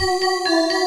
Música